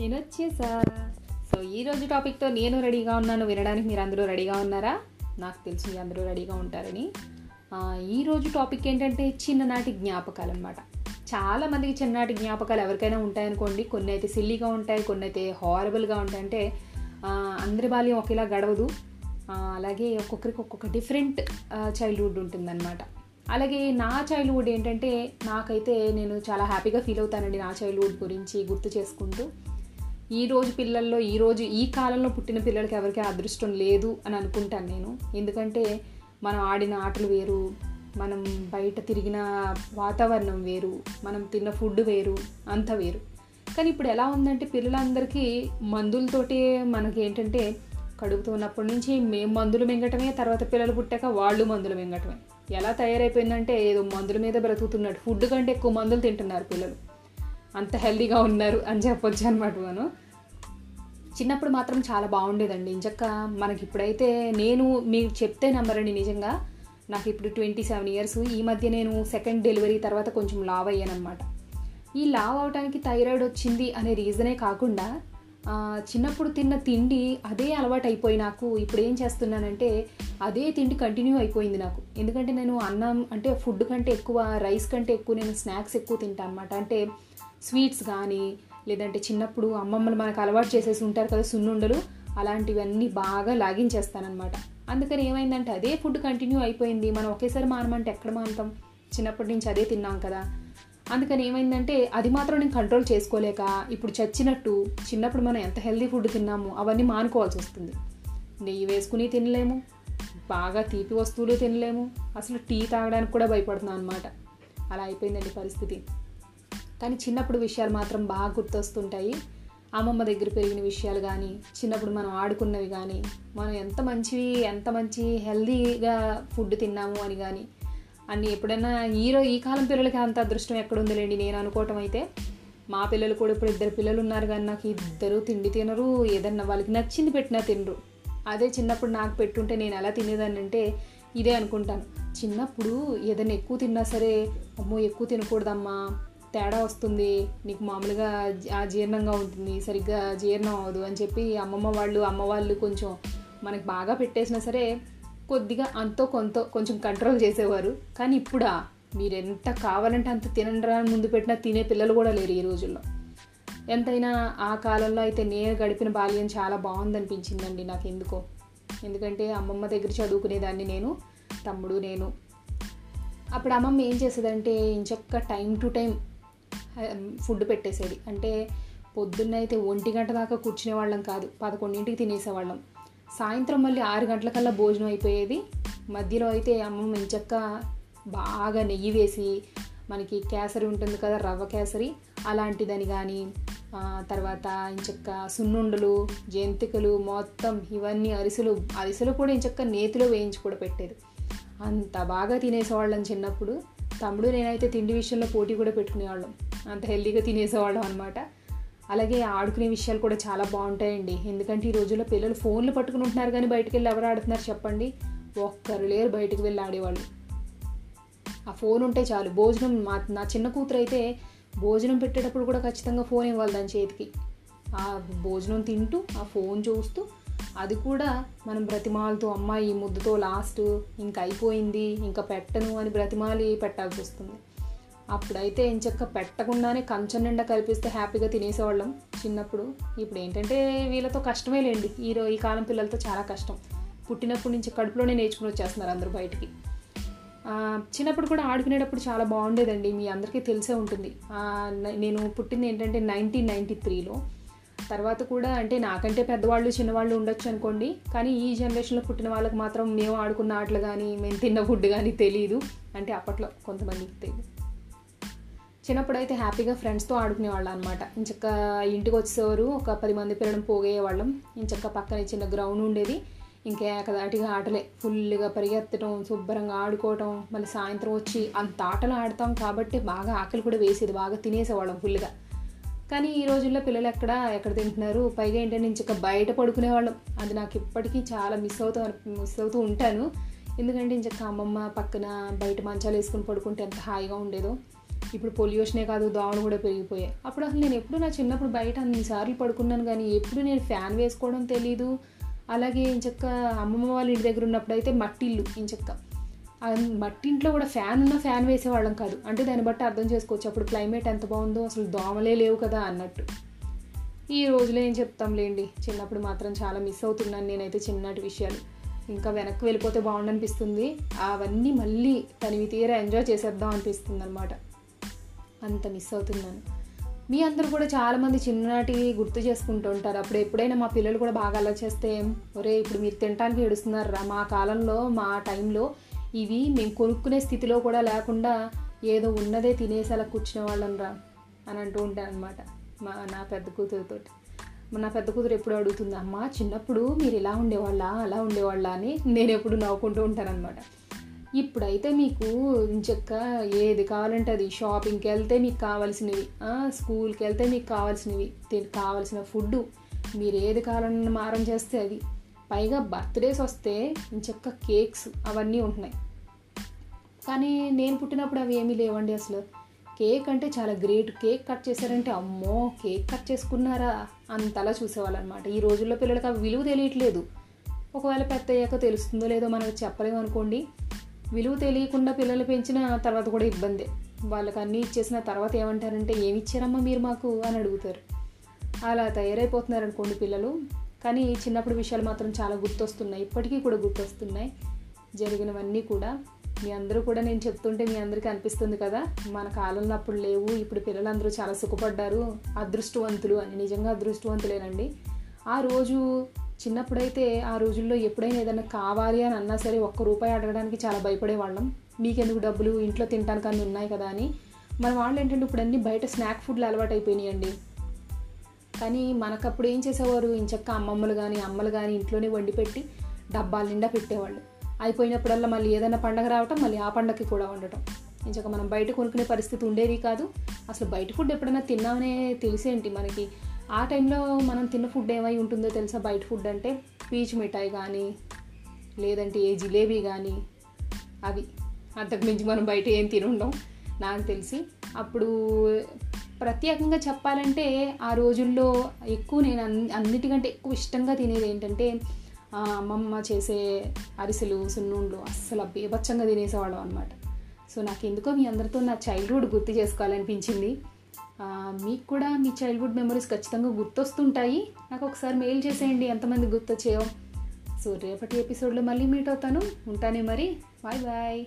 నేను వచ్చేసా సో ఈ రోజు టాపిక్తో నేను రెడీగా ఉన్నాను వినడానికి మీరు అందరూ రెడీగా ఉన్నారా? నాకు తెలిసి అందరూ రెడీగా ఉంటారని. ఈరోజు టాపిక్ ఏంటంటే చిన్ననాటి జ్ఞాపకాలు అనమాట చాలా మందికి చిన్ననాటి జ్ఞాపకాలు ఎవరికైనా ఉంటాయనుకోండి. కొన్ని అయితే సిల్లీగా ఉంటాయి కొన్ని అయితే హారబుల్గా ఉంటాయి. అంటే అందరి బాల్యం ఒకేలా గడవదు. అలాగే ఒక్కొక్కరికి ఒక్కొక్క డిఫరెంట్ చైల్డ్హుడ్ ఉంటుందన్నమాట. అలాగే నా చైల్డ్హుడ్ ఏంటంటే నాకైతే నేను చాలా హ్యాపీగా ఫీల్ అవుతానండి నా చైల్డ్హుడ్ గురించి గుర్తు చేసుకుంటూ. ఈ రోజు పిల్లల్లో ఈ రోజు ఈ కాలంలో పుట్టిన పిల్లలకి ఎవరికి అదృష్టం లేదు అని అనుకుంటాను నేను. ఎందుకంటే మనం ఆడిన ఆటలు వేరు మనం బయట తిరిగిన వాతావరణం వేరు మనం తిన్న ఫుడ్ వేరు అంత వేరు. కానీ ఇప్పుడు ఎలా ఉందంటే పిల్లలందరికీ మందులతోటి మనకి ఏంటంటే కడుపుతో ఉన్నప్పటి నుంచి మేము మందులు మింగటమే తర్వాత పిల్లలు పుట్టాక వాళ్ళు మందులు మింగటమే. ఎలా తయారైపోయిందంటే ఏదో మందుల మీద బ్రతుకుతున్నాడు. ఫుడ్ కంటే ఎక్కువ మందులు తింటున్నారు పిల్లలు. అంత హెల్దీగా ఉన్నారు అని చెప్పొచ్చు అనమాట మనం. చిన్నప్పుడు మాత్రం చాలా బాగుండేదండి. ఇంచక్క మనకి ఇప్పుడైతే నేను మీకు చెప్తే నమ్మరండి నిజంగా. నాకు ఇప్పుడు ట్వంటీ సెవెన్ ఇయర్స్. ఈ మధ్య నేను సెకండ్ డెలివరీ తర్వాత కొంచెం లావ్ అయ్యానమాట ఈ లావ్ అవడానికి థైరాయిడ్ వచ్చింది అనే రీజనే కాకుండా చిన్నప్పుడు తిన్న తిండి అదే అలవాటు అయిపోయి నాకు. ఇప్పుడు ఏం చేస్తున్నానంటే అదే తిండి కంటిన్యూ అయిపోయింది నాకు. ఎందుకంటే నేను అన్నం అంటే ఫుడ్ కంటే ఎక్కువ రైస్ కంటే ఎక్కువ నేను స్నాక్స్ ఎక్కువ తింటాను అనమాట అంటే స్వీట్స్ కానీ లేదంటే చిన్నప్పుడు అమ్మమ్మలు మనకు అలవాటు చేసేసి ఉంటారు కదా సున్నుండలు అలాంటివన్నీ బాగా లాగించేస్తానమాట అందుకని ఏమైందంటే అదే ఫుడ్ కంటిన్యూ అయిపోయింది. మనం ఒకేసారి మానమంటే ఎక్కడ మానతాం? చిన్నప్పటి నుంచి అదే తిన్నాం కదా. అందుకని ఏమైందంటే అది మాత్రం నేను కంట్రోల్ చేసుకోలేక ఇప్పుడు చచ్చినట్టు చిన్నప్పుడు మనం ఎంత హెల్దీ ఫుడ్ తిన్నామో అవన్నీ మానుకోవాల్సి వస్తుంది. నెయ్యి వేసుకుని తినలేము. బాగా తీపి వస్తువులు తినలేము. అసలు టీ తాగడానికి కూడా భయపడుతున్నాం అనమాట అలా అయిపోయిందండి పరిస్థితి. కానీ చిన్నప్పుడు విషయాలు మాత్రం బాగా గుర్తొస్తుంటాయి. అమ్మమ్మ దగ్గర పెరిగిన విషయాలు కానీ చిన్నప్పుడు మనం ఆడుకున్నవి కానీ మనం ఎంత మంచివి ఎంత మంచి హెల్దీగా ఫుడ్ తిన్నాము అని కానీ అన్ని ఎప్పుడైనా ఈరో ఈ కాలం పిల్లలకి అంత అదృష్టం ఎక్కడుందిలేండి నేను అనుకోవటం అయితే మా పిల్లలు కూడా ఇప్పుడు ఇద్దరు పిల్లలు ఉన్నారు కానీ నాకు ఇద్దరు తిండి తినరు ఏదన్నా వాళ్ళకి నచ్చింది పెట్టినా తినరు. అదే చిన్నప్పుడు నాకు పెట్టుంటే నేను ఎలా తినేదాన్ని అంటే ఇదే అనుకుంటాను. చిన్నప్పుడు ఏదైనా ఎక్కువ తిన్నా సరే అమ్మో ఎక్కువ తినకూడదమ్మా తేడా వస్తుంది. నీకు మామూలుగా ఆ జీర్ణంగా ఉంటుంది. సరిగ్గా జీర్ణం అవ్వదు అని చెప్పి అమ్మమ్మ వాళ్ళు అమ్మ వాళ్ళు కొంచెం మనకి బాగా పెట్టేసినా సరే కొద్దిగా అంతో కొంత కొంచెం కంట్రోల్ చేసేవారు. కానీ ఇప్పుడా మీరు ఎంత కావాలంటే అంత తినండిరా అని ముందు పెట్టినా తినే పిల్లలు కూడా లేరు ఈ రోజుల్లో. ఎంతైనా ఆ కాలంలో అయితే నేను గడిపిన బాల్యం చాలా బాగుందనిపించిందండి నాకు ఎందుకో ఎందుకంటే అమ్మమ్మ దగ్గర చదువుకునేదాన్ని నేను తమ్ముడు నేను. అప్పుడు అమ్మమ్మ ఏం చేసేదంటే ఇంచక్క టైం టు టైం ఫుడ్ పెట్టేసేది. అంటే పొద్దున్న అయితే ఒంటి గంట దాకా కూర్చునే వాళ్ళం కాదు పదకొండింటికి తినేసేవాళ్ళం. సాయంత్రం మళ్ళీ ఆరు గంటలకల్లా భోజనం అయిపోయేది. మధ్యలో అయితే అమ్మ మంచక్క బాగా నెయ్యి వేసి మనకి కేసరి ఉంటుంది కదా రవ్వ కేసరి అలాంటిదని కానీ తర్వాత ఇంచక్క సున్నుండలు జంతికలు మొత్తం ఇవన్నీ అరిసెలు అరిసెలు కూడా ఇంచక్క నేతిలో వేయించి కూడా పెట్టేది. అంత బాగా తినేసేవాళ్ళం చిన్నప్పుడు. తమ్ముడు నేనైతే తిండి విషయంలో పోటీ కూడా పెట్టుకునేవాళ్ళం. అంత హెల్తీగా తినేసేవాళ్ళం అనమాట అలాగే ఆడుకునే విషయాలు కూడా చాలా బాగుంటాయండి. ఎందుకంటే ఈ రోజుల్లో పిల్లలు ఫోన్లు పట్టుకుని ఉంటున్నారు కానీ బయటకు వెళ్ళి ఎవరు ఆడుతున్నారు చెప్పండి? ఒక్కరు లేరు బయటకు వెళ్ళి ఆడేవాళ్ళు. ఆ ఫోన్ ఉంటే చాలు. భోజనం మా నా చిన్న కూతురు అయితే భోజనం పెట్టేటప్పుడు కూడా ఖచ్చితంగా ఫోన్ ఇవ్వాలి దాని చేతికి. ఆ భోజనం తింటూ ఆ ఫోన్ చూస్తూ అది కూడా మనం బ్రతిమాలతో అమ్మాయి ఈ ముద్దుతో లాస్ట్ ఇంకా అయిపోయింది ఇంకా పెట్టను అని బ్రతిమాలి పెట్టాల్సి వస్తుంది. అప్పుడైతే ఎంచక్క పెట్టకుండానే కంచెం నిండా కల్పిస్తే హ్యాపీగా తినేసేవాళ్ళం చిన్నప్పుడు. ఇప్పుడు ఏంటంటే వీళ్ళతో కష్టమే లేండి. ఈ రో ఈ కాలం పిల్లలతో చాలా కష్టం. పుట్టినప్పటి నుంచి కడుపులోనే నేర్చుకుని వచ్చేస్తున్నారు అందరూ బయటికి. చిన్నప్పుడు కూడా ఆడుకునేటప్పుడు చాలా బాగుండేదండి. మీ అందరికీ తెలిసే ఉంటుంది. నేను పుట్టింది ఏంటంటే నైన్టీన్ నైంటీ త్రీలో. తర్వాత కూడా అంటే నాకంటే పెద్దవాళ్ళు చిన్నవాళ్ళు ఉండొచ్చు అనుకోండి. కానీ ఈ జనరేషన్లో పుట్టిన వాళ్ళకి మాత్రం మేము ఆడుకున్న ఆటలు కానీ మేము తిన్న ఫుడ్ కానీ తెలియదు అంటే అప్పట్లో కొంతమందికి తెలియదు చిన్నప్పుడు అయితే హ్యాపీగా ఫ్రెండ్స్తో ఆడుకునేవాళ్ళం అనమాట ఇంచక్క ఇంటికి వచ్చేవారు ఒక పది మంది పిల్లలను పోగేయవాళ్ళం ఇంచక్క పక్కన చిన్న గ్రౌండ్ ఉండేది. ఇంకా ఏకదాటిగా ఆటలే. ఫుల్గా పరిగెత్తడం శుభ్రంగా ఆడుకోవటం మళ్ళీ సాయంత్రం వచ్చి అంత ఆటలు ఆడతాం కాబట్టి బాగా ఆకలి కూడా వేసేది బాగా తినేసేవాళ్ళం ఫుల్గా కానీ ఈ రోజుల్లో పిల్లలు ఎక్కడ ఎక్కడ తింటున్నారు? పైగా ఏంటంటే నేను బయట పడుకునేవాళ్ళం. అది నాకు ఇప్పటికీ చాలా మిస్ అవుతూ మిస్ అవుతూ ఉంటాను. ఎందుకంటే ఇంచక్క అమ్మమ్మ పక్కన బయట మంచాలు వేసుకుని పడుకుంటే ఎంత హాయిగా ఉండేదో. ఇప్పుడు పొల్యూషనే కాదు దోమలు కూడా పెరిగిపోయాయి. అప్పుడు అసలు నేను ఎప్పుడు నా చిన్నప్పుడు బయట అన్నిసార్లు పడుకున్నాను కానీ ఎప్పుడు నేను ఫ్యాన్ వేసుకోవడం తెలీదు. అలాగే ఇంచక్క అమ్మమ్మ వాళ్ళ ఇంటి దగ్గర ఉన్నప్పుడు అయితే మట్టి ఇంచక్క మట్టింట్లో మట్టి ఇంట్లో కూడా ఫ్యాన్ ఉన్న ఫ్యాన్ వేసేవాళ్ళం కాదు. అంటే దాన్ని బట్టి అర్థం చేసుకోవచ్చు. అప్పుడు క్లైమేట్ ఎంత బాగుందో అసలు దోమలే లేవు కదా అన్నట్టు. ఈ రోజులో ఏం చెప్తాంలేండి. చిన్నప్పుడు మాత్రం చాలా మిస్ అవుతున్నాను నేనైతే చిన్నటి విషయాలు. ఇంకా వెనక్కి వెళ్ళిపోతే బాగుండనిపిస్తుంది. అవన్నీ మళ్ళీ తనివి తీరా ఎంజాయ్ చేసేద్దాం అనిపిస్తుంది అనమాట అంత మిస్ అవుతున్నాను. మీ అందరూ కూడా చాలామంది చిన్ననాటి గుర్తు చేసుకుంటూ ఉంటారు. అప్పుడు ఎప్పుడైనా మా పిల్లలు కూడా బాగా అలా చేస్తే ఒరే ఇప్పుడు మీరు తినడానికి ఏడుస్తున్నారా? మా కాలంలో మా టైంలో ఇవి మేము కొనుక్కునే స్థితిలో కూడా లేకుండా ఏదో ఉన్నదే తినేసి అలా కూర్చునే వాళ్ళంరా అని అంటూ ఉంటాను అనమాట మా నా పెద్ద కూతురుతోటి నా పెద్ద కూతురు ఎప్పుడు అడుగుతుంది అమ్మ చిన్నప్పుడు మీరు ఇలా ఉండేవాళ్ళ? అలా ఉండేవాళ్ళ? అని నేను ఎప్పుడు నవ్వుకుంటూ ఉంటాను అనమాట ఇప్పుడైతే మీకు ఇంచక్క ఏది కావాలంటే అది షాపింగ్కి వెళ్తే మీకు కావాల్సినవి. స్కూల్కి వెళ్తే మీకు కావాల్సినవి. కావాల్సిన ఫుడ్ మీరు ఏది కావాలన్నా మారం చేస్తే అది. పైగా బర్త్డేస్ వస్తే ఇంచక్క కేక్స్ అవన్నీ ఉంటున్నాయి. కానీ నేను పుట్టినప్పుడు అవి ఏమీ లేవండి అసలు. కేక్ అంటే చాలా గ్రేట్. కేక్ కట్ చేశారంటే అమ్మో! కేక్ కట్ చేసుకున్నారా? అంతలా చూసేవాళ్ళు అనమాట ఈ రోజుల్లో పిల్లలకి అవి విలువ తెలియట్లేదు. ఒకవేళ పెద్ద అయ్యాక తెలుస్తుందో లేదో మనకు చెప్పలేము అనుకోండి విలువ తెలియకుండా పిల్లలు పెంచిన తర్వాత కూడా ఇబ్బందే. వాళ్ళకి అన్నీ ఇచ్చేసిన తర్వాత ఏమంటారంటే ఏమి ఇచ్చారమ్మా మీరు మాకు? అని అడుగుతారు. అలా తయారైపోతున్నారు అనుకోండి పిల్లలు. కానీ చిన్నప్పుడు విషయాలు మాత్రం చాలా గుర్తొస్తున్నాయి. ఇప్పటికీ కూడా గుర్తొస్తున్నాయి. జరిగినవన్నీ కూడా. మీ అందరూ కూడా నేను చెప్తుంటే మీ అందరికీ అనిపిస్తుంది కదా. మన కాలంలో అప్పుడు లేవు. ఇప్పుడు పిల్లలందరూ చాలా సుఖపడ్డారు. అదృష్టవంతులు అని. నిజంగా అదృష్టవంతులేనండి. ఆ రోజు చిన్నప్పుడైతే ఆ రోజుల్లో ఎప్పుడైనా ఏదైనా కావాలి అని అన్నా సరే ఒక్క రూపాయి అడగడానికి చాలా భయపడేవాళ్ళం. మీకెందుకు డబ్బులు? ఇంట్లో తినడానికి అన్నీ ఉన్నాయి కదా అని. మన వాళ్ళు ఏంటంటే ఇప్పుడు అన్నీ బయట స్నాక్ ఫుడ్లు అలవాటు అయిపోయినాయండి కానీ మనకప్పుడు ఏం చేసేవారు? ఇంచక్క అమ్మమ్మలు కానీ అమ్మలు కానీ ఇంట్లోనే వండి పెట్టి డబ్బాల నిండా పెట్టేవాళ్ళు. అయిపోయినప్పుడల్లా మళ్ళీ ఏదైనా పండగ రావటం మళ్ళీ ఆ పండగకి కూడా ఉండటం ఇంచక మనం బయట కొనుక్కునే పరిస్థితి ఉండేది కాదు. అసలు బయట ఫుడ్ ఎప్పుడైనా తిన్నామనే తెలిసేంటి మనకి? ఆ టైంలో మనం తిన్న ఫుడ్ ఏమై ఉంటుందో తెలుసా? బయట ఫుడ్ అంటే పీచ్ మిఠాయి కానీ లేదంటే ఏ జిలేబీ కానీ అవి. అంతకుమించి మనం బయట ఏం తినుండం నాకు తెలిసి. అప్పుడు ప్రత్యేకంగా చెప్పాలంటే ఆ రోజుల్లో ఎక్కువ నేను అన్ని అన్నిటికంటే ఎక్కువ ఇష్టంగా తినేది ఏంటంటే అమ్మమ్మ చేసే అరిసెలు సున్నుండ్లు అస్సలు బీభత్సంగా తినేసేవాళ్ళం అనమాట సో నాకు ఎందుకో మీ అందరితో నా చైల్డ్హుడ్ గుర్తు చేసుకోవాలనిపించింది. మీకు కూడా మీ చైల్డ్హుడ్ మెమరీస్ ఖచ్చితంగా గుర్తొస్తుంటాయి. నాకు ఒకసారి మెయిల్ చేసేయండి ఎంతమంది గుర్తొచ్చేయో. సో రేపటి ఎపిసోడ్లో మళ్ళీ మీట్ అవుతాను. ఉంటానే మరి. Bye bye